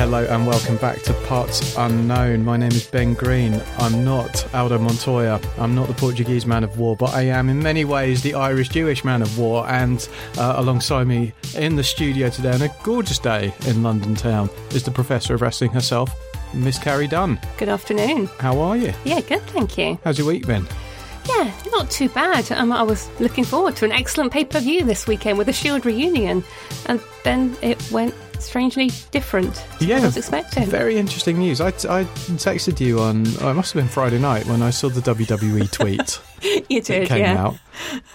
Hello and welcome back to Parts Unknown. My name is Ben Green. I'm not Aldo Montoya. I'm not the Portuguese man of war, but I am in many ways the Irish Jewish man of war. And uh, alongside me in the studio today on a gorgeous day in London town is the Professor of Wrestling herself, Miss Carrie Dunn. Good afternoon. How are you? Yeah, good, thank you. How's your week been? Yeah, not too bad. Um, I was looking forward to an excellent pay per view this weekend with a Shield reunion, and then it went strangely different to Yeah, what I was expecting. Very interesting news. I, I texted you on, oh, it must have been Friday night when I saw the WWE tweet. you did, came yeah. out.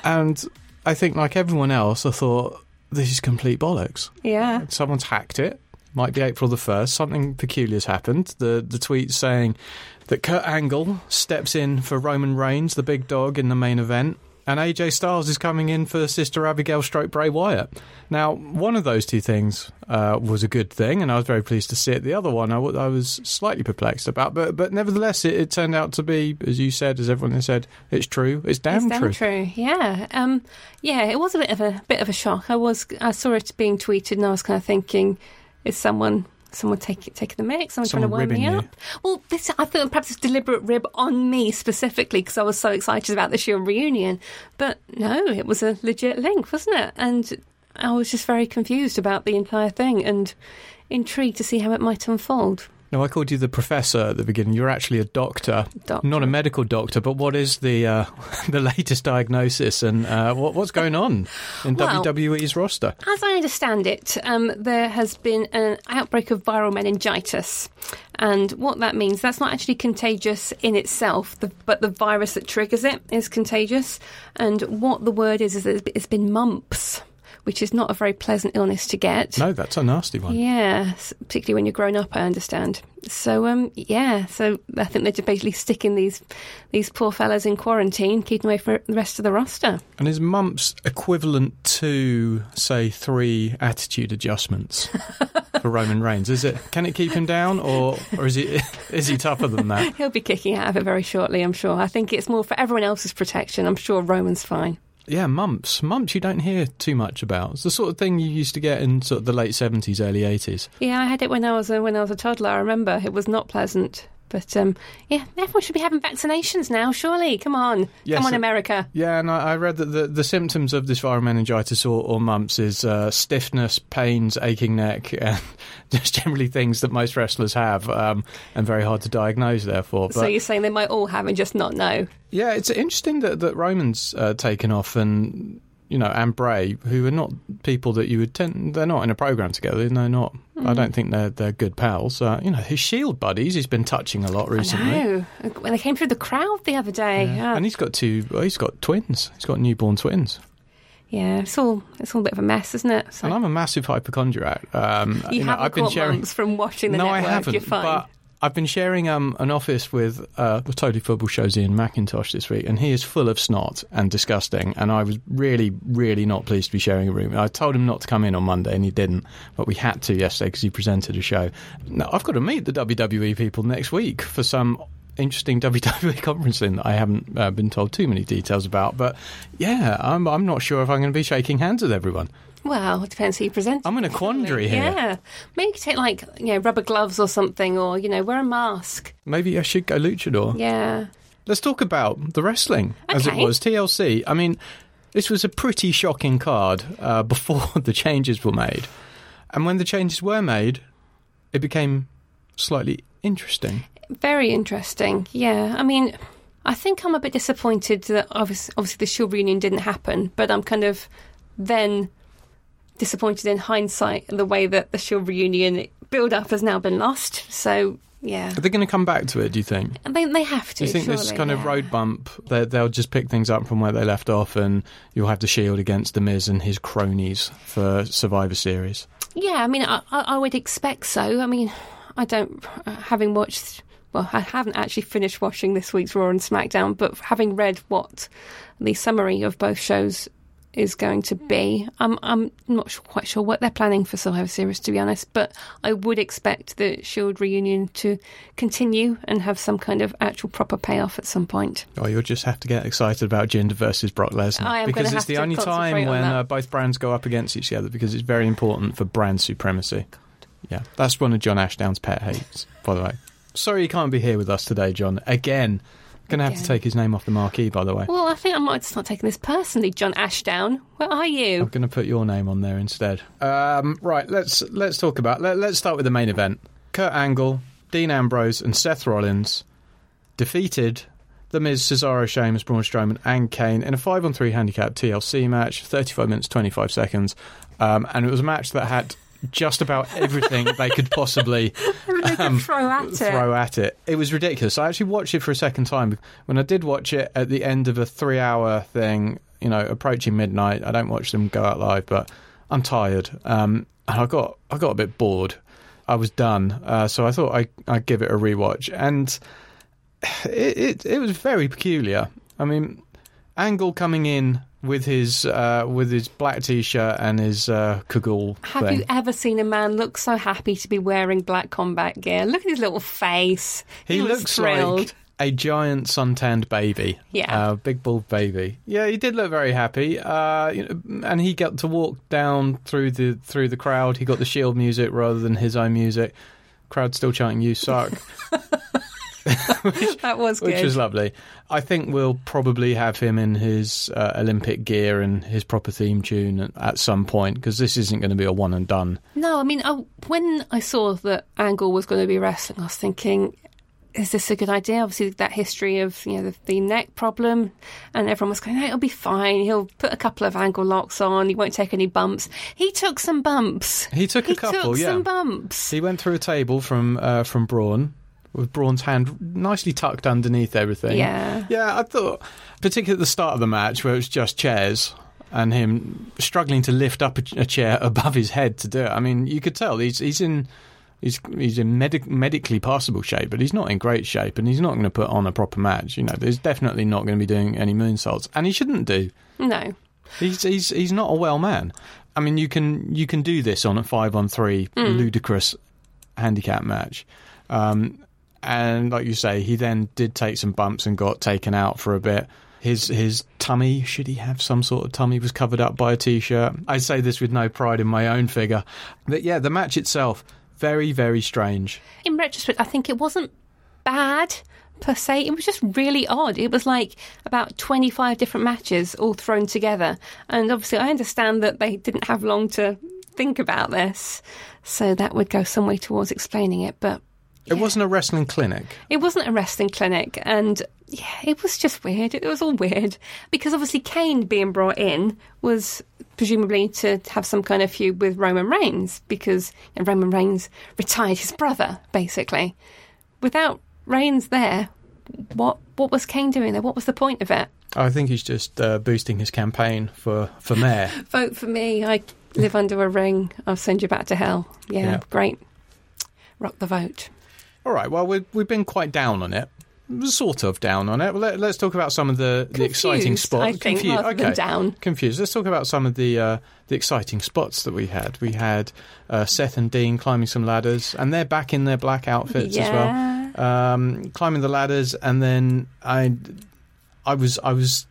And I think, like everyone else, I thought this is complete bollocks. Yeah. Someone's hacked it. Might be April the first. Something peculiar's happened. The the tweet saying that Kurt Angle steps in for Roman Reigns, the big dog, in the main event. And AJ Styles is coming in for Sister Abigail Stroke Bray Wyatt. Now, one of those two things uh, was a good thing, and I was very pleased to see it. The other one, I, w- I was slightly perplexed about, but but nevertheless, it, it turned out to be, as you said, as everyone has said, it's true. It's damn it's true. damn true. Yeah. Um, yeah, it was a bit of a bit of a shock. I was I saw it being tweeted and I was kind of thinking, is someone someone taking taking the mic? Someone, Someone trying to wind me you. up? Well, this I thought perhaps it's a deliberate rib on me specifically because I was so excited about this Shield reunion. But no, it was a legit link, wasn't it? And I was just very confused about the entire thing and intrigued to see how it might unfold. No, I called you the professor at the beginning. You're actually a doctor, Doctor. not a medical doctor. But what is the uh, the latest diagnosis and uh, what, what's going on in Well- WWE's roster? As I understand it, um, there has been an outbreak of viral meningitis. And what that means, that's not actually contagious in itself, the, but the virus that triggers it is contagious. And what the word is, is that it's been mumps, which is not a very pleasant illness to get. No, that's a nasty one. Yeah, particularly when you're grown up, I understand. So, um, yeah, so I think they're just basically sticking these these poor fellas in quarantine, keeping away from the rest of the roster. And is mumps equivalent to, say, three attitude adjustments for Roman Reigns? Is it? Can it keep him down, or or is he is he tougher than that? He'll be kicking out of it very shortly, I'm sure. I think it's more for everyone else's protection. I'm sure Roman's fine. Yeah, mumps. Mumps you don't hear too much about. It's the sort of thing you used to get in sort of the late seventies, early eighties. Yeah, I had it when I was a, when I was a toddler. I remember it was not pleasant. But um, yeah, everyone should be having vaccinations now. Surely, come on, Yes, come on, America. Yeah, and I, I read that the, the symptoms of this viral meningitis or, or mumps is uh, stiffness, pains, aching neck, and just generally things that most wrestlers have, um, and very hard to diagnose. Therefore, but so you're saying they might all have and just not know? yeah, it's interesting that that Roman's uh, taken off, and you know, and Bray, who are not people that you would tend, they're not in a program together. They're not. I Mm. don't think they're they're good pals. Uh, you know, his Shield buddies, he's been touching a lot recently. I know. When they came through the crowd the other day. Yeah, And he's got two. Well, he's got twins. He's got newborn twins. yeah it's all it's all a bit of a mess, isn't it? So And I'm a massive hypochondriac. Um, you, know, haven't I've been sharing. from watching the no, network. I haven't. You're fine. But I've been sharing um, an office with uh, the Totally Football show's Iain Macintosh this week, and he is full of snot and disgusting. And I was really, really not pleased to be sharing a room. I told him not to come in on Monday, and he didn't. But we had to yesterday because he presented a show. Now I've got to meet the WWE people next week for some. Interesting WWE conferencing that I haven't uh, been told too many details about, but yeah, I'm I'm not sure if I'm going to be shaking hands with everyone. Well, it depends who you present. I'm in a quandary here. Yeah, maybe take like you know rubber gloves or something, or you know wear a mask. Maybe I should go luchador. Yeah, Let's talk about the wrestling as it was. TLC. I mean, this was a pretty shocking card uh, before the changes were made, and when the changes were made, it became slightly interesting. very interesting. Yeah, I mean, I think I'm a bit disappointed that obviously, obviously the Shield reunion didn't happen, but I'm kind of then disappointed in hindsight the way that the Shield reunion build up has now been lost. So yeah, Are they going to come back to it? Do you think? they they have to. Do you think this surely, kind of road bump, they, they'll just pick things up from where they left off, and you'll have the Shield against the Miz and his cronies for Survivor Series? Yeah, I mean, I, I I would expect so. I mean, I don't, uh, having watched, well, I haven't actually finished watching this week's Raw and SmackDown, but having read what the summary of both shows is going to be, I'm, I'm not su- quite sure what they're planning for Survivor Series, to be honest, but I would expect the Shield reunion to continue and have some kind of actual proper payoff at some point. Oh, you'll just have to get excited about Jinder versus Brock Lesnar I am because it's the only time when uh, both brands go up against each other because it's very important for brand supremacy. Yeah, that's one of John Ashdown's pet hates, by the way. Sorry he can't be here with us today, John. Again. Going to have to take his name off the marquee, by the way. Well, I think I might start taking this personally, John Ashdown. Where are you? I'm you? going to put your name on there instead. Um, right, let's let's talk about. Let, let's start with the main event. Kurt Angle, Dean Ambrose, and Seth Rollins defeated the Miz, Cesaro, Sheamus, Braun Strowman, and Kane in a five-on-three handicap TLC match, thirty-five minutes twenty-five seconds, um, and it was a match that had just about everything they could possibly Everything um, throw at it. throw at it. It was ridiculous. I actually watched it for a second time. When I did watch it at the end of a three hour thing, you know, approaching midnight, I don't watch them go out live, but I'm tired. Um, and I got I got a bit bored. I was done. Uh, so I thought I, I'd give it a rewatch. And it, it, it was very peculiar. I mean, Angle coming in with his uh, with his black t-shirt and his uh, Kagul Have thing. you ever seen a man look so happy to be wearing black combat gear? Look at his little face. He, was looks thrilled. like a giant suntanned baby. Yeah. Uh, big bald baby. Yeah, he did look very happy. Uh, you know, and he got to walk down through the through the crowd. He got the Shield music rather than his own music. Crowd still chanting "You suck," that was good. which was lovely. I think we'll probably have him in his uh, Olympic gear and his proper theme tune at- at some point because this isn't going to be a one and done. No, I mean, I, when I saw that Angle was going to be wrestling, I was thinking, is this a good idea? Obviously, that history of you know the, the neck problem, and everyone was going, no, it'll be fine. He'll put a couple of angle locks on. He won't take any bumps. He took some bumps. He took a couple, took yeah. some bumps. He went through a table from uh, from Braun with Braun's hand nicely tucked underneath everything. Yeah. Yeah, I thought, particularly at the start of the match where it was just chairs and him struggling to lift up a, a chair above his head to do it. I mean, you could tell he's he's in he's he's in medic, medically passable shape, but he's not in great shape, and he's not going to put on a proper match. You know, there's definitely not going to be doing any moonsaults, and he shouldn't do. No. He's he's he's not a well man. I mean, you can you can do this on a five on three ludicrous handicap match, um, and like you say, he then did take some bumps and got taken out for a bit. His his tummy, should he have some sort of tummy, was covered up by a t-shirt. I say this with no pride in my own figure, but yeah, the match itself very very strange. in retrospect, I think it wasn't bad per se. It was just really odd. It was like about 25 different matches all thrown together. And obviously, I understand that they didn't have long to think about this. So that would go some way towards explaining it. But It wasn't a wrestling clinic. it wasn't a wrestling clinic. And yeah, it was just weird. It was all weird. Because obviously, Kane being brought in was presumably to have some kind of feud with Roman Reigns because you know, Roman Reigns retired his brother, basically. Without Reigns there, what what was Kane doing there? What was the point of it? I think he's just uh, boosting his campaign for for mayor. Vote for me. I live under a ring. I'll send you back to hell. Yeah, Yeah. great. Rock the vote. All right. Well, we've we've been quite down on it, sort of down on it. Well, let, us talk about some of the, the exciting spots. I think, Confused. rather than okay. down. Confused. Let's talk about some of the uh, the exciting spots that we had. We had uh, Seth and Dean climbing some ladders, and they're back in their black outfits as well, um, climbing the ladders. And then I, I was I was.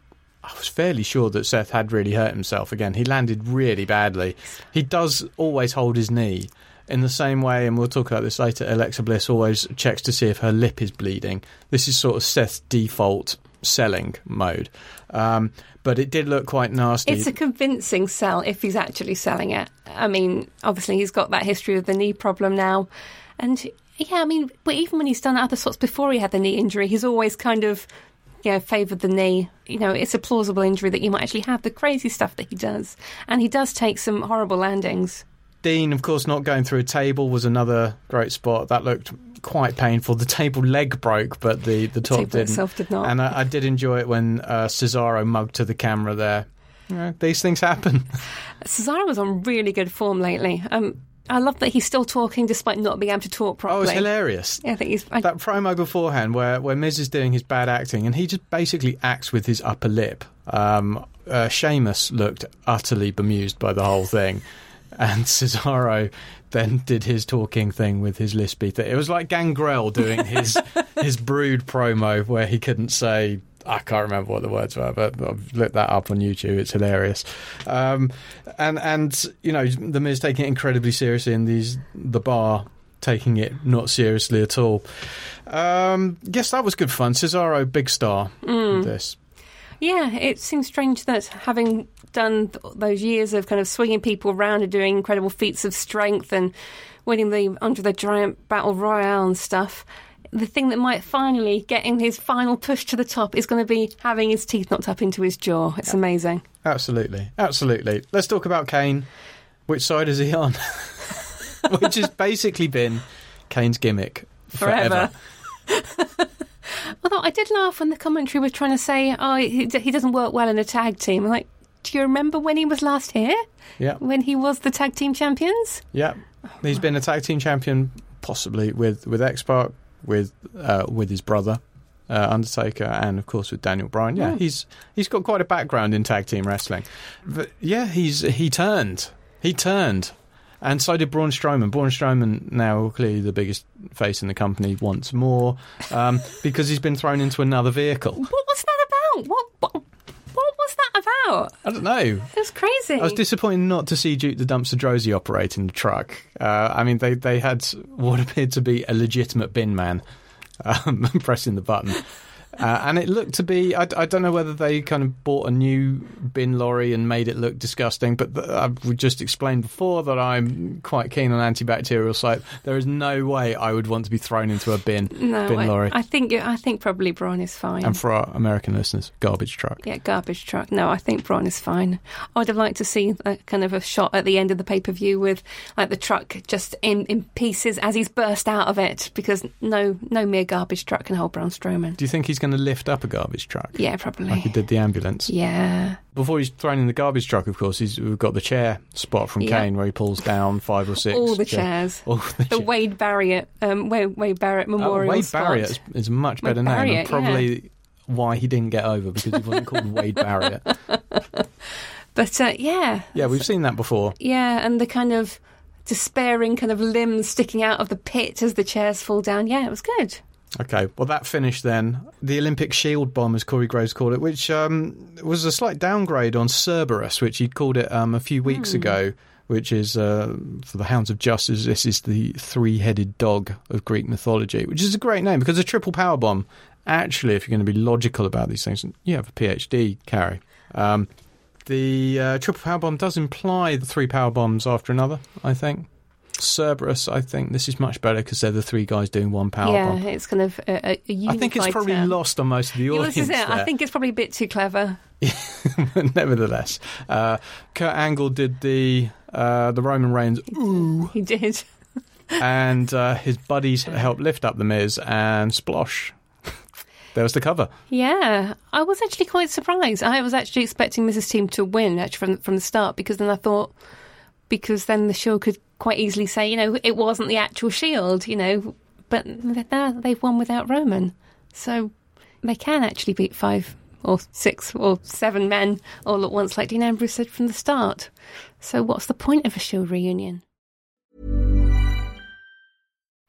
I was fairly sure that Seth had really hurt himself again. He landed really badly. He does always hold his knee in the same way, and we'll talk about this later. Alexa Bliss always checks to see if her lip is bleeding. This is sort of Seth's default selling mode. Um, but it did look quite nasty. It's a convincing sell if he's actually selling it. I mean, obviously he's got that history of the knee problem now, and yeah, I mean, but even when he's done other sorts before he had the knee injury, he's always kind of you know favoured the knee. You know, it's a plausible injury that you might actually have. The crazy stuff that he does, and he does take some horrible landings. Dean, of course, not going through a table was another great spot. That looked quite painful. The table leg broke, but the, the top table didn't. itself did not. And I, I did enjoy it when uh, Cesaro mugged to the camera there. You know, these things happen. Cesaro was on really good form lately. Um, I love that he's still talking despite not being able to talk properly. Oh, it's hilarious. Yeah, I think he's. I, That promo beforehand where, where Miz is doing his bad acting and he just basically acts with his upper lip. Um, uh, Sheamus looked utterly bemused by the whole thing. And Cesaro then did his talking thing with his lispy thing. It was like Gangrel doing his his brood promo where he couldn't say I can't remember what the words were, but I've looked that up on YouTube. It's hilarious. Um, and and you know the Miz taking it incredibly seriously, and these the bar taking it not seriously at all. Um, yes, that was good fun. Cesaro, big star. Mm. This. Yeah, it seems strange that having done th- those years of kind of swinging people around and doing incredible feats of strength and winning the under the giant battle royale and stuff, the thing that might finally getting his final push to the top is going to be having his teeth knocked up into his jaw. It's amazing. Absolutely, absolutely. Let's talk about Kane. Which side is he on? Which has basically been Kane's gimmick forever. Although I did laugh when the commentary was trying to say, "Oh, he, he doesn't work well in a tag team." I'm like, do you remember when he was last here? Yeah, When he was the tag team champions? yeah. He's been a tag team champion, possibly with with X Pac, with uh, with his brother. Uh, Undertaker and of course with Daniel Bryan. Yeah, Hmm. he's he's got quite a background in tag team wrestling. But yeah, he's he turned. He turned. And so did Braun Strowman. Braun Strowman now clearly the biggest face in the company once more um, because he's been thrown into another vehicle. What was that about? What what, what was that about? I don't know. It was crazy. I was disappointed not to see Duke the Dumpster Droese operating the truck. Uh, I mean, they, they had what appeared to be a legitimate bin man um, pressing the button. Uh, and it looked to be, I, I don't know whether they kind of bought a new bin lorry and made it look disgusting, but th- I've just explained before that I'm quite keen on antibacterial soap. There is no way I would want to be thrown into a bin, no, bin I, lorry. I think I think probably Braun is fine. and for our American listeners, garbage truck. yeah, garbage truck. No, I think Braun is fine. I'd have liked to see a kind of a shot at the end of the pay per view with like the truck just in, in pieces as he's burst out of it, because no no mere garbage truck can hold Braun Strowman. Do you think he's going to lift up a garbage truck? Yeah, probably. Like he did the ambulance. Yeah. Before he's thrown in the garbage truck, of course, he's, we've got the chair spot from Yeah. Kane where he pulls down five or six. All the chair- chairs. All the The chairs. Wade Barrett, um, Wade, Wade Barrett Oh, Memorial Wade spot. Barrett is, is a much Wade better name, Barrett, and probably why he didn't get over because he wasn't called Wade Barrett. But uh, yeah, Yeah, we've seen that before. yeah, and the kind of despairing kind of limbs sticking out of the pit as the chairs fall down. Yeah, it was good. Okay, well, that finished then. The Olympic Shield bomb, as Corey Graves called it, which um, was a slight downgrade on Cerberus, which he'd called it um, a few weeks ago, which is, uh, for the Hounds of Justice, this is the three headed dog of Greek mythology, which is a great name because a triple power bomb, actually, if you're going to be logical about these things, you have a PhD, Carrie. Um, the uh, triple power bomb does imply the three power bombs after another, I think. Cerberus, I think this is much better because they're the three guys doing one power yeah, bomb. it's kind of a, a, I think it's probably term. lost on most of the audience. it. I think it's probably a bit too clever. Nevertheless, uh, Kurt Angle did the uh, the Roman Reigns ooh, He did. and uh, his buddies helped lift up the Miz and splosh. there was the cover. Yeah, I was actually quite surprised. I was actually expecting Miz's Team to win actually from from the start because then I thought because then the Shield could quite easily say, you know, it wasn't the actual Shield, you know, but they've won without Roman, so they can actually beat five or six or seven men all at once, like Dean Ambrose said from the start. So what's the point of a Shield reunion?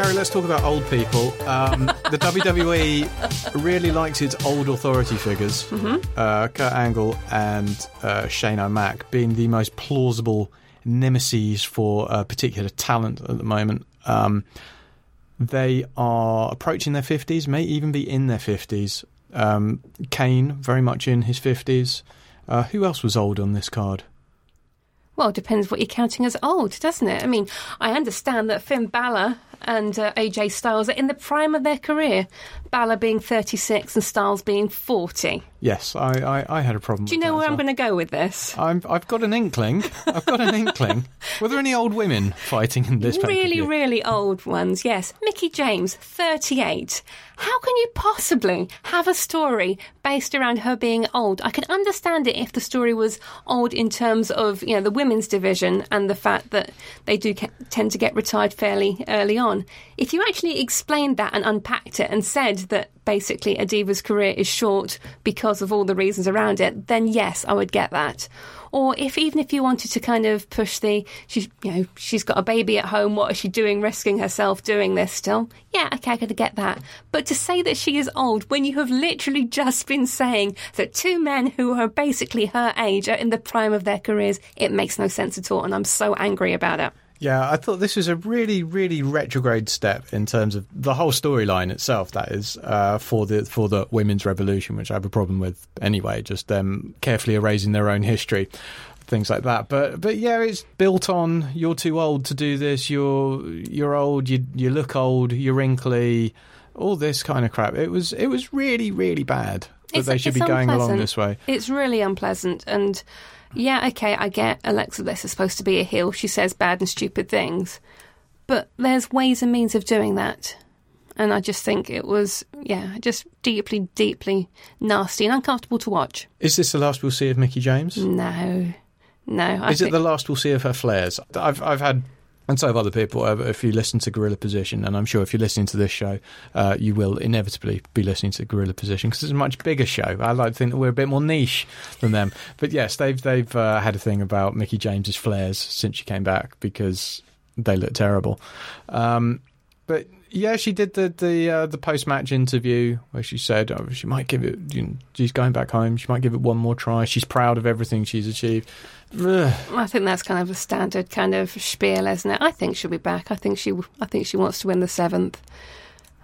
Carrie, let's talk about old people. Um, the WWE really likes its old authority figures. Uh, Kurt Angle and uh, Shane O'Mac being the most plausible nemesis for a particular talent at the moment. Um, they are approaching their 50s, may even be in their 50s. Um, Kane, very much in his 50s. Uh, who else was old on this card? Well, it depends what you're counting as old, doesn't it? I mean, I understand that Finn Balor and uh, AJ Styles are in the prime of their career, Balor being 36 and Styles being 40. Yes, I, I, I had a problem. Do you know where I'm going to go with this? I'm, I've got an inkling. I've got an inkling. Were there any old women fighting in this? Really, really old ones, yes. Mickie James, 38. How can you possibly have a story based around her being old? I can understand it if the story was old in terms of, you know, the women's division and the fact that they do ke- tend to get retired fairly early on. If you actually explained that and unpacked it and said that basically a diva's career is short because of all the reasons around it, then yes, I would get that. Or if even if you wanted to kind of push the she's you know she's got a baby at home, what is she doing, risking herself doing this still? Yeah, okay, I could get that. But to say that she is old when you have literally just been saying that two men who are basically her age are in the prime of their careers, it makes no sense at all, and I'm so angry about it. Yeah, I thought this was a really, really retrograde step in terms of the whole storyline itself. That is uh, for the for the women's revolution, which I have a problem with anyway. Just them carefully erasing their own history, things like that. But but yeah, it's built on you're too old to do this. You're you're old. You you look old. You're wrinkly. All this kind of crap. It was it was really really bad that It's- they should be going along this way. It's really unpleasant. And yeah, okay, I get Alexa Bliss is supposed to be a heel. She says bad and stupid things. But there's ways and means of doing that. And I just think it was, yeah, just deeply, deeply nasty and uncomfortable to watch. Is this the last we'll see of Mickie James? No. No. I Is it the last we'll see of her flares? I've I've had, and so have other people. If you listen to Gorilla Position, and I'm sure if you're listening to this show, uh, you will inevitably be listening to Gorilla Position because it's a much bigger show. I like to think that we're a bit more niche than them. But yes, they've they've uh, had a thing about Mickie James's flares since she came back because they look terrible. Um, but yeah, she did the the uh, the post match interview where she said oh, she might give it. You know, she's going back home. She might give it one more try. She's proud of everything she's achieved. I think that's kind of a standard kind of spiel, isn't it? I think she'll be back. I think she, I think she wants to win the seventh.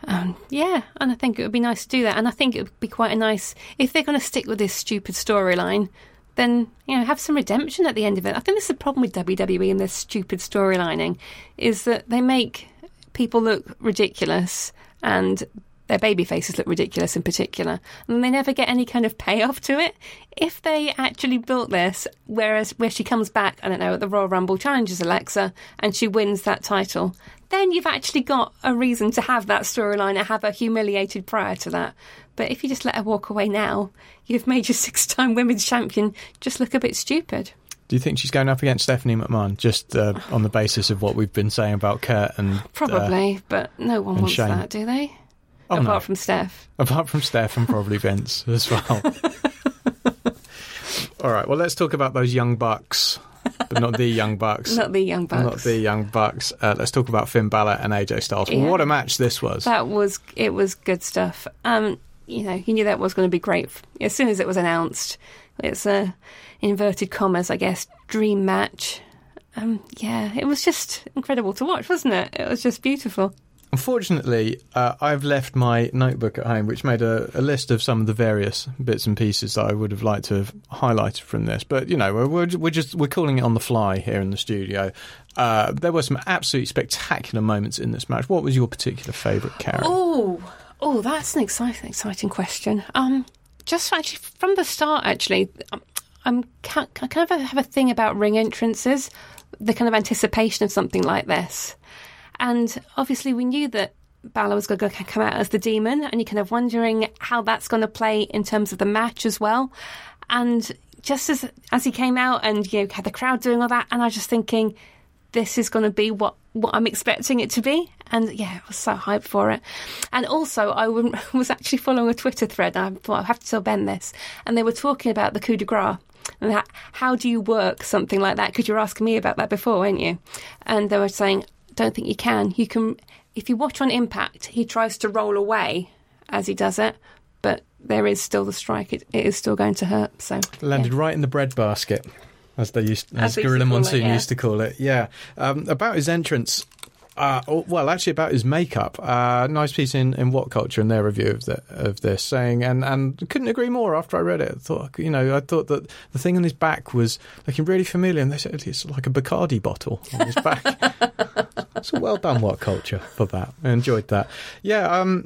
Um, yeah, and I think it would be nice to do that. And I think it would be quite a nice if they're going to stick with this stupid storyline. Then you know, have some redemption at the end of it. I think this is the problem with WWE and this stupid storylining, is that they make people look ridiculous and their baby faces look ridiculous in particular, and they never get any kind of payoff to it. If they actually built this, whereas where she comes back, I don't know, at the Royal Rumble challenges Alexa and she wins that title, then you've actually got a reason to have that storyline and have her humiliated prior to that. But if you just let her walk away now, you've made your six-time women's champion just look a bit stupid. Do you think she's going up against Stephanie McMahon just uh, on the basis of what we've been saying about Kurt and uh, Probably, but no one wants Shane. that, do they? oh, Apart no. from Steph. apart from Steph and probably Vince as well. All right, well, let's talk about those young bucks, but not the young bucks. Not the young bucks. Not the young bucks. Uh, let's talk about Finn Balor and AJ Styles. Yeah. What a match this was! That was it was good stuff. Um, you know, you knew that was going to be great as soon as it was announced. It's a inverted commas, I guess, dream match. Um, yeah, it was just incredible to watch, wasn't it? It was just beautiful. Unfortunately, uh, I've left my notebook at home, which made a, a list of some of the various bits and pieces that I would have liked to have highlighted from this. But you know, we're, we're, we're just we're calling it on the fly here in the studio. Uh, there were some absolutely spectacular moments in this match. What was your particular favourite character? Oh, oh, that's an exciting, exciting question. Um, just actually from the start, actually, um, I'm I kind of have a thing about ring entrances, the kind of anticipation of something like this, and obviously we knew that. Balor was going to come out as the demon, and you're kind of wondering how that's going to play in terms of the match as well. And just as as he came out, and you know, had the crowd doing all that, and I was just thinking, this is going to be what, what I'm expecting it to be. And yeah, I was so hyped for it. And also, I was actually following a Twitter thread, and I thought, I have to tell Ben this. And they were talking about the coup de grace. And that, how do you work something like that? Because you were asking me about that before, weren't you? And they were saying, don't think you can. You can, if you watch on Impact, he tries to roll away as he does it, but there is still the strike. It, it is still going to hurt. So Landed yeah. right in the breadbasket, as they used, as, As Gorilla call it, Monsoon yeah. used to call it. Yeah. Um, about his entrance. Uh, well, actually, about his makeup. Uh, nice piece in, in What Culture and their review of the, of this, saying, and and couldn't agree more. After I read it, I thought you know, I thought that the thing on his back was looking really familiar, and they said it's like a Bacardi bottle on his back. so well done, What Culture, for that. I enjoyed that. Yeah. Um,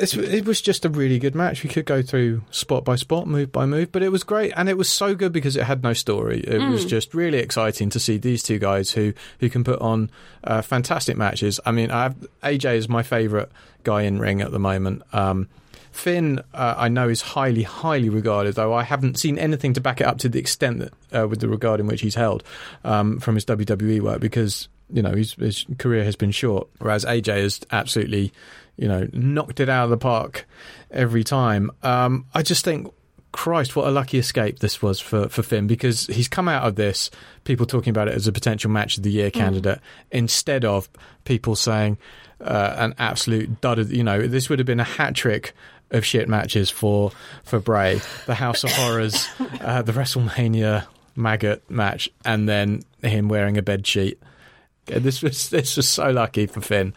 it's, it was just a really good match. We could go through spot by spot, move by move, but it was great, and it was so good because it had no story. It was just really exciting to see these two guys who who can put on uh, fantastic matches. I mean, I have, AJ is my favourite guy in ring at the moment. Um, Finn, uh, I know, is highly, highly regarded, though I haven't seen anything to back it up to the extent that, uh, with the regard in which he's held um, from his WWE work, because you know his, his career has been short. Whereas AJ has absolutely, you know, knocked it out of the park every time. Um, I just think. Christ, what a lucky escape this was for, for Finn because he's come out of this, people talking about it as a potential match of the year candidate, instead of people saying uh, an absolute dud. Of, you know, this would have been a hat trick of shit matches for for Bray, the House of Horrors, uh, the WrestleMania maggot match, and then him wearing a bed sheet. This was this was so lucky for Finn.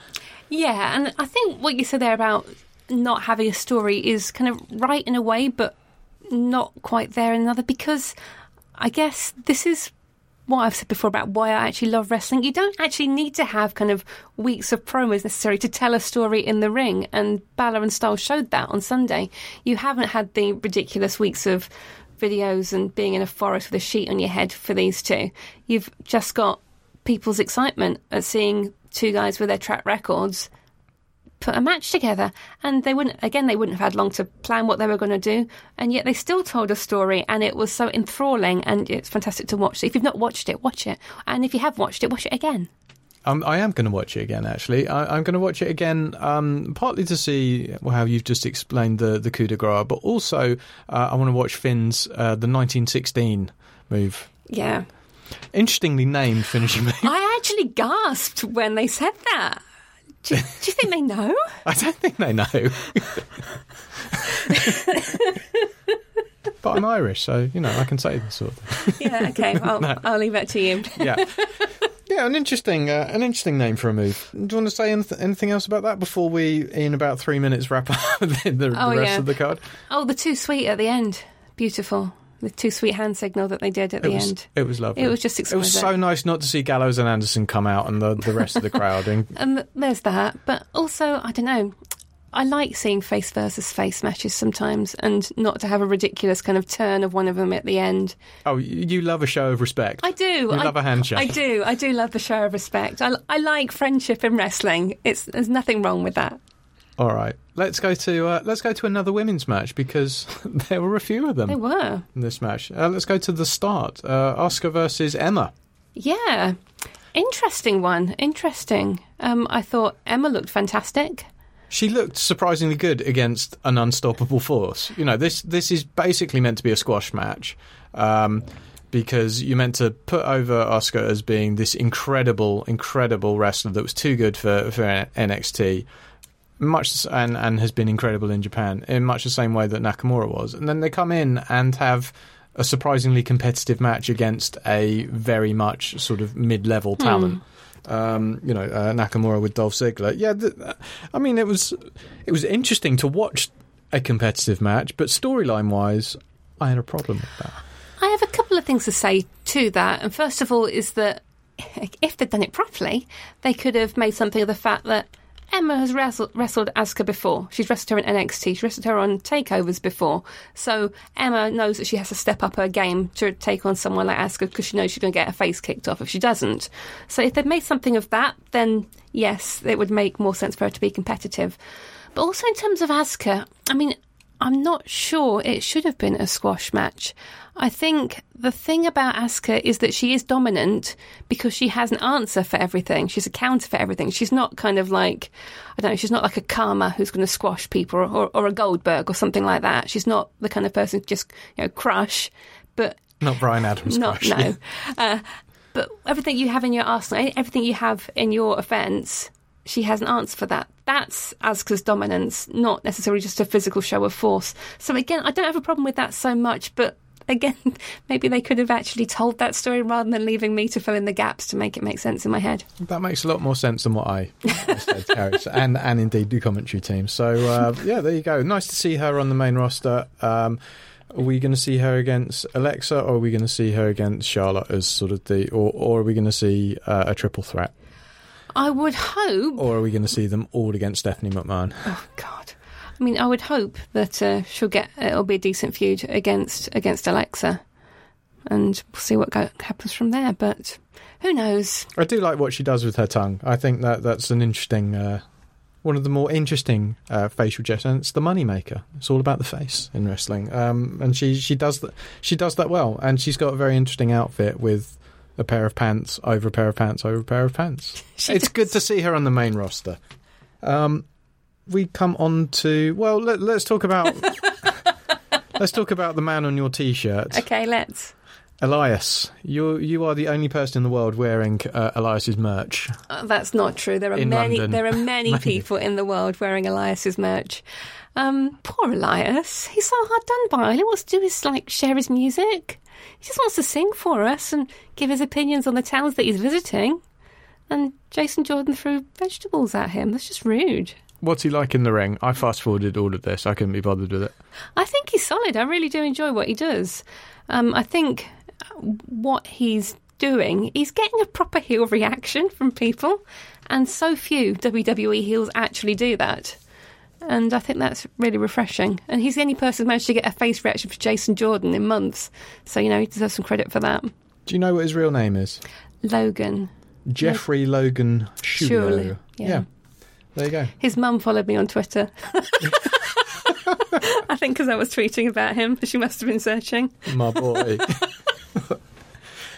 Yeah, and I think what you said there about not having a story is kind of right in a way, but not quite there in another because I guess this is what I've said before about why I actually love wrestling. You don't actually need to have kind of weeks of promos necessary to tell a story in the ring, and Balor and Styles showed that on Sunday. You haven't had the ridiculous weeks of videos and being in a forest with a sheet on your head for these two. You've just got people's excitement at seeing two guys with their track records put a match together. And they wouldn't again they wouldn't have had long to plan what they were going to do. And yet they still told a story and it was so enthralling and it's fantastic to watch. So if you've not watched it watch it. And if you have watched it watch it again. Um, I am going to watch it again. Actually, I, I'm going to watch it again, um, partly to see how you've just explained the the coup de grace, but also uh, I want to watch Finn's uh, the 1916 move. yeah Interestingly named finishing move. i actually gasped when they said that do, do you think they know I don't think they know. but I'm Irish, so you know I can say this sort of thing. yeah okay I'll, I'll leave that to you Yeah, yeah, an interesting, uh, an interesting name for a move. Do you want to say anyth- anything else about that before we, in about three minutes, wrap up the, the, Oh, the rest yeah. of the card? oh the too sweet at the end beautiful the too sweet hand signal that they did at It the was, end it was lovely. It was just It was so nice not to see Gallows and Anderson come out and the, the rest of the crowd. And And there's that. But also, I don't know. I like seeing face versus face matches sometimes, and not to have a ridiculous kind of turn of one of them at the end. oh, you you love a show of respect. I do. You I, love a handshake. I do. I do love the show of respect. I, I like friendship in wrestling. It's there's nothing wrong with that. All right, let's go to uh, let's go to another women's match because there were a few of them There were. in this match. Uh, let's go to the start. Uh, Asuka versus Emma. Yeah. Interesting one. Interesting. Um, I thought Emma looked fantastic. She looked surprisingly good against an unstoppable force. You know, this this is basically meant to be a squash match. Um, because you're meant to put over Asuka as being this incredible, incredible wrestler that was too good for, for NXT, much and and has been incredible in Japan in much the same way that Nakamura was. And then they come in and have a surprisingly competitive match against a very much sort of mid-level talent. Um, you know, uh, Nakamura with Dolph Ziggler. Yeah, th- I mean, it was it was interesting to watch a competitive match, but storyline wise, I had a problem with that. I have a couple of things to say to that. And first of all, is that if they'd done it properly, they could have made something of the fact that Emma has wrestled, wrestled Asuka before. She's wrestled her in NXT. She's wrestled her on takeovers before. So Emma knows that she has to step up her game to take on someone like Asuka because she knows she's going to get her face kicked off if she doesn't. So if they'd made something of that, then yes, it would make more sense for her to be competitive. But also in terms of Asuka, I mean, I'm not sure it should have been a squash match. I think the thing about Asuka is that she is dominant because she has an answer for everything. She's a counter for everything. She's not kind of like, I don't know, she's not like a Kharma who's going to squash people or, or, or a Goldberg or something like that. She's not the kind of person to just, you know, crush. But Not Brian Adams. not crush. no. Uh, but everything you have in your arsenal, everything you have in your offence, she has an answer for that. That's Asuka's dominance, not necessarily just a physical show of force. So again, I don't have a problem with that so much, but again, maybe they could have actually told that story rather than leaving me to fill in the gaps to make it make sense in my head. That makes a lot more sense than what I I said, and and indeed the commentary team. So uh, yeah, there you go. Nice to see her on the main roster. Um, are we going to see her against Alexa, or are we going to see her against Charlotte as sort of the, or, or are we going to see uh, a triple threat, I would hope. or are we going to see them all against Stephanie McMahon? Oh God. I mean, I would hope that uh, she'll get it'll be a decent feud against against Alexa, and we'll see what go- happens from there. But who knows? I do like what she does with her tongue. I think that that's an interesting, uh, one of the more interesting uh, facial gestures. And it's the moneymaker. It's all about the face in wrestling, um, and she she does that. She does that well, and she's got a very interesting outfit with a pair of pants over a pair of pants over a pair of pants. It's does. good to see her on the main roster. Um, we come on to well, let, let's talk about let's talk about the man on your t-shirt. Okay, let's. Elias, you you are the only person in the world wearing uh, Elias's merch. Uh, that's not true. There are In many. London. There are many people in the world wearing Elias's merch. Um, poor Elias. He's so hard done by. All he wants to do is like share his music. He just wants to sing for us and give his opinions on the towns that he's visiting. And Jason Jordan threw vegetables at him. That's just rude. What's he like in the ring? I fast forwarded all of this. I couldn't be bothered with it. I think he's solid. I really do enjoy what he does. Um, I think what he's doing, he's getting a proper heel reaction from people, and so few WWE heels actually do that. And I think that's really refreshing. And he's the only person who managed to get a face reaction for Jason Jordan in months. So, you know, he deserves some credit for that. Do you know what his real name is? Logan. Jeffrey Logan Sciullo. Surely, yeah. There you go. His mum followed me on Twitter. I think because I was tweeting about him, she must have been searching. My boy.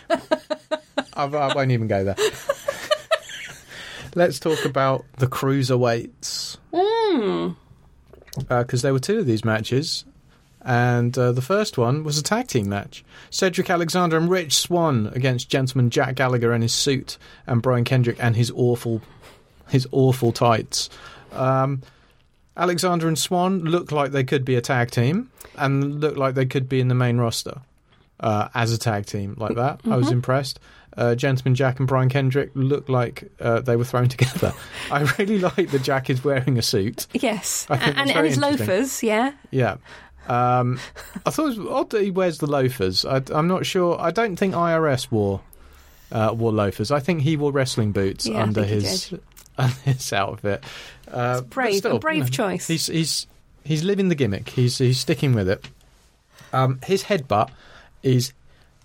I, I won't even go there. Let's talk about the cruiserweights. Mm. because there were two of these matches, and uh, the first one was a tag team match. Cedric Alexander and Rich Swann against gentleman Jack Gallagher and his suit, and Brian Kendrick and his awful, his awful tights. Um, Alexander and Swann look like they could be a tag team, and look like they could be in the main roster uh, as a tag team like that. I was impressed. Uh, Gentleman Jack and Brian Kendrick look like uh, they were thrown together. I really like that Jack is wearing a suit. Yes, and, and his loafers, yeah. Yeah. Um, I thought it was odd that he wears the loafers. I, I'm not sure. I don't think IRS wore uh, wore loafers. I think he wore wrestling boots Yeah, under his under his outfit. Uh, but brave, a brave you know, choice. He's he's he's living the gimmick. He's he's sticking with it. Um, his headbutt is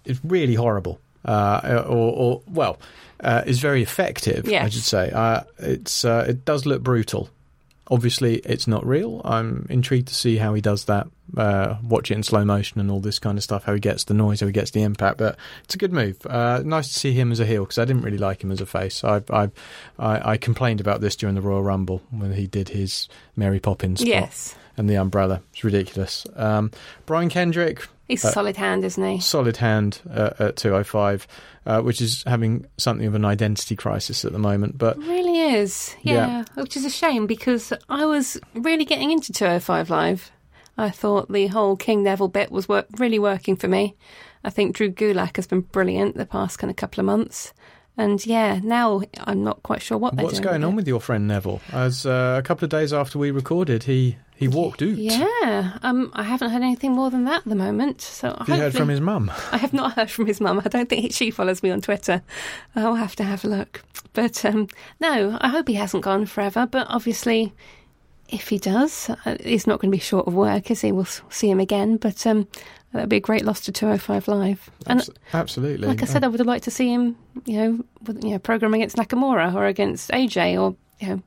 is really horrible. Uh, or, or well, uh, is very effective. I should say. Uh, it's uh, it does look brutal. Obviously, it's not real. I'm intrigued to see how he does that. Uh, watch it in slow motion and all this kind of stuff. How he gets the noise, how he gets the impact. But it's a good move. Uh, nice to see him as a heel because I didn't really like him as a face. I, I I I complained about this during the Royal Rumble when he did his Mary Poppins spot Yes, and the umbrella. It's ridiculous. Um, Brian Kendrick, he's Uh, a solid hand, isn't he? solid hand uh, at 205, uh, which is having something of an identity crisis at the moment. But Really is, Yeah. yeah. Which is a shame because I was really getting into 205 Live. I thought the whole King Neville bit was wor- really working for me. I think Drew Gulak has been brilliant the past kind of couple of months. And yeah, now I'm not quite sure what what's going on it. with your friend Neville? As uh, a couple of days after we recorded, he he walked out. Yeah, um, I haven't heard anything more than that at the moment. So Have you heard from his mum? I have not heard from his mum. I don't think she follows me on Twitter. I'll have to have a look. But um, no, I hope he hasn't gone forever. But obviously, if he does, uh, he's not going to be short of work, is he? We'll see him again. But um, that'd be a great loss to 205 Live. And Absolutely. like I said, I would have liked to see him, you know, with, you know, program against Nakamura or against AJ, or you know,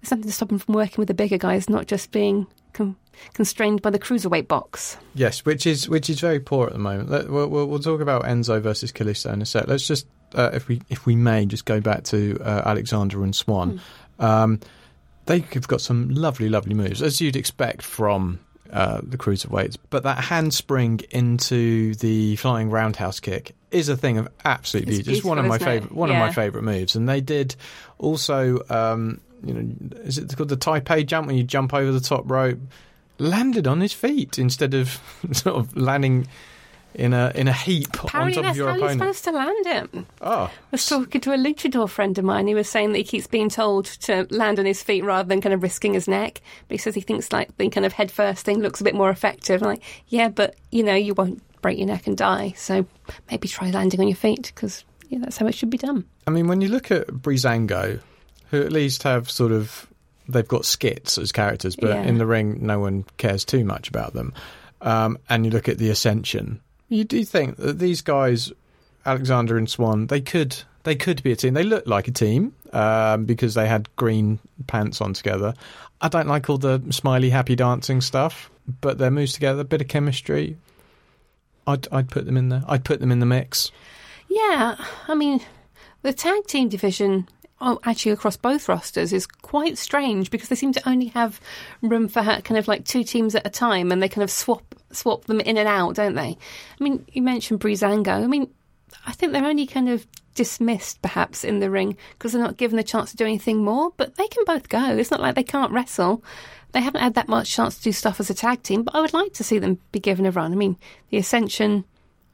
there's something to stop him from working with the bigger guys, not just being con- constrained by the cruiserweight box. Yes, which is which is very poor at the moment. Let, we'll, we'll, we'll talk about Enzo versus Kalisto in a sec. Let's just, uh, if we if we may, just go back to uh, Alexander and Swann. Um, they've got some lovely, lovely moves, as you'd expect from uh, the cruiserweights. But that handspring into the flying roundhouse kick is a thing of absolute It's beauty. It's one of my favorite one of my favorite moves, and they did also. Um, you know, is it called the Taipei jump when you jump over the top rope? Landed on his feet instead of sort of landing in a in a heap on Apparently, top of that's your how you're opponent. supposed to land it. Oh, I was talking to a luchador friend of mine. He was saying that he keeps being told to land on his feet rather than kind of risking his neck. But he says he thinks like the kind of head first thing looks a bit more effective. I'm like, yeah, but you know, you won't break your neck and die. So maybe try landing on your feet because yeah, that's how it should be done. I mean, when you look at Breezango, who at least have sort of they've got skits as characters, but Yeah. in the ring, no one cares too much about them. Um, and you look at the Ascension, you do think that these guys, Alexander and Swann, they could they could be a team. They look like a team um, because they had green pants on together. I don't like all the smiley, happy dancing stuff, but their moves together, a bit of chemistry. I'd I'd put them in there. I'd put them in the mix. Yeah, I mean, the tag team division, oh, actually across both rosters, is quite strange because they seem to only have room for kind of like two teams at a time, and they kind of swap swap them in and out, don't they? I mean, you mentioned Breezango. I mean, I think they're only kind of dismissed perhaps in the ring because they're not given the chance to do anything more. But they can both go. It's not like they can't wrestle. They haven't had that much chance to do stuff as a tag team, but I would like to see them be given a run. I mean, the Ascension.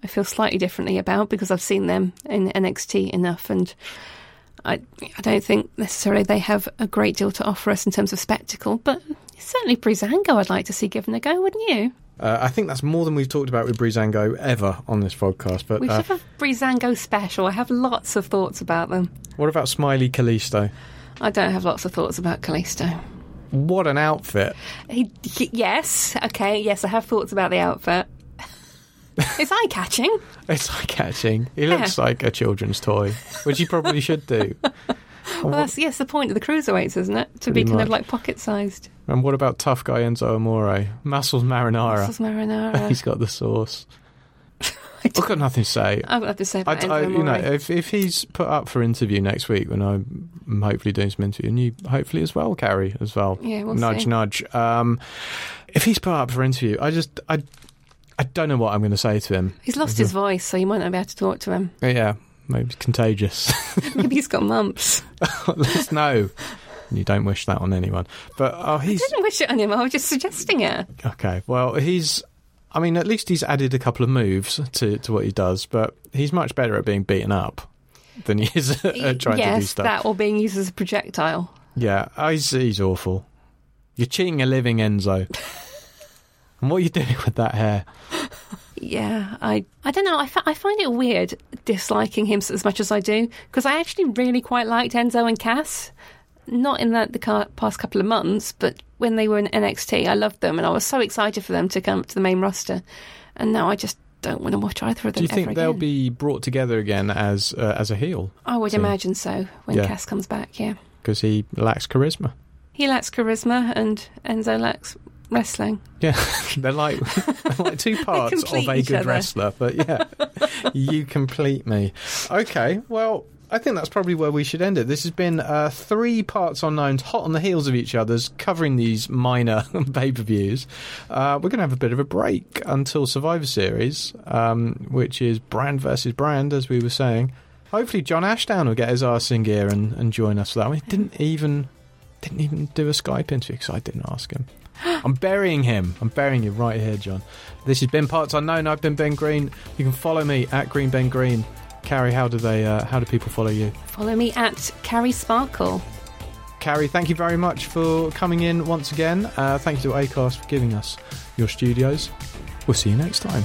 I feel slightly differently about because I've seen them in NXT enough, and I I don't think necessarily they have a great deal to offer us in terms of spectacle. But certainly Breezango I'd like to see given a go, wouldn't you? Uh, I think that's more than we've talked about with Breezango ever on this podcast. But We uh, should have a Breezango special. I have lots of thoughts about them. what about Smiley Kalisto? I don't have lots of thoughts about Kalisto. What an outfit! He, he- yes, okay, yes, I have thoughts about the outfit. it's eye catching. It's eye catching. He looks like a children's toy, which he probably should do. Well, that's yes, the point of the cruiserweights, isn't it? To be kind much. of like pocket sized. And what about tough guy Enzo Amore? Muscles marinara. Muscles marinara. He's got the sauce. I I've got nothing to say. I've got to say I, about I- Enzo you know, if if he's put up for interview next week, when I'm hopefully doing some interview, and you hopefully as well, Carrie, as well. Yeah, we'll nudge, see. nudge. Um, if he's put up for interview, I just I I don't know what I'm going to say to him. He's lost his voice, so you might not be able to talk to him. Yeah, maybe it's contagious. Maybe he's got mumps. Let's know. You don't wish that on anyone. But oh, he's I didn't wish it on him. I was just suggesting it. okay. Well, he's. I mean, at least he's added a couple of moves to to what he does. But he's much better at being beaten up than he is at trying yes, to do stuff. that or being used as a projectile. Yeah, oh, he's, he's awful. You're cheating a living, Enzo. and what are you doing with that hair? Yeah, I I don't know. I, I find it weird disliking him as much as I do because I actually really quite liked Enzo and Cass. Not in the, the ca- past couple of months, but when they were in NXT, I loved them and I was so excited for them to come up to the main roster. And now I just don't want to watch either of them. Do you think they'll again. be brought together again as uh, as a heel I would team? imagine so when Yeah. Cass comes back. Yeah, because he lacks charisma? he lacks charisma and Enzo lacks wrestling. Yeah, they're like they're like two parts of a good other. wrestler. But yeah, you complete me. Okay, well. I think that's probably where we should end it. This has been uh, three parts unknowns, hot on the heels of each other's, covering these minor pay per views. Uh, we're going to have a bit of a break until Survivor Series, um, which is brand versus brand, as we were saying. Hopefully, John Ashdown will get his arse in gear and, and join us for that. We didn't even didn't even do a Skype interview because I didn't ask him. I'm burying him. I'm burying you right here, John. This has been Parts Unknown. I've been Ben Green. You can follow me at Green Ben Green. Carrie, how do they? Uh, how do people follow you? Follow me at Carrie Sparkle. Carrie, thank you very much for coming in once again. Uh, thank you to Acast for giving us your studios. We'll see you next time.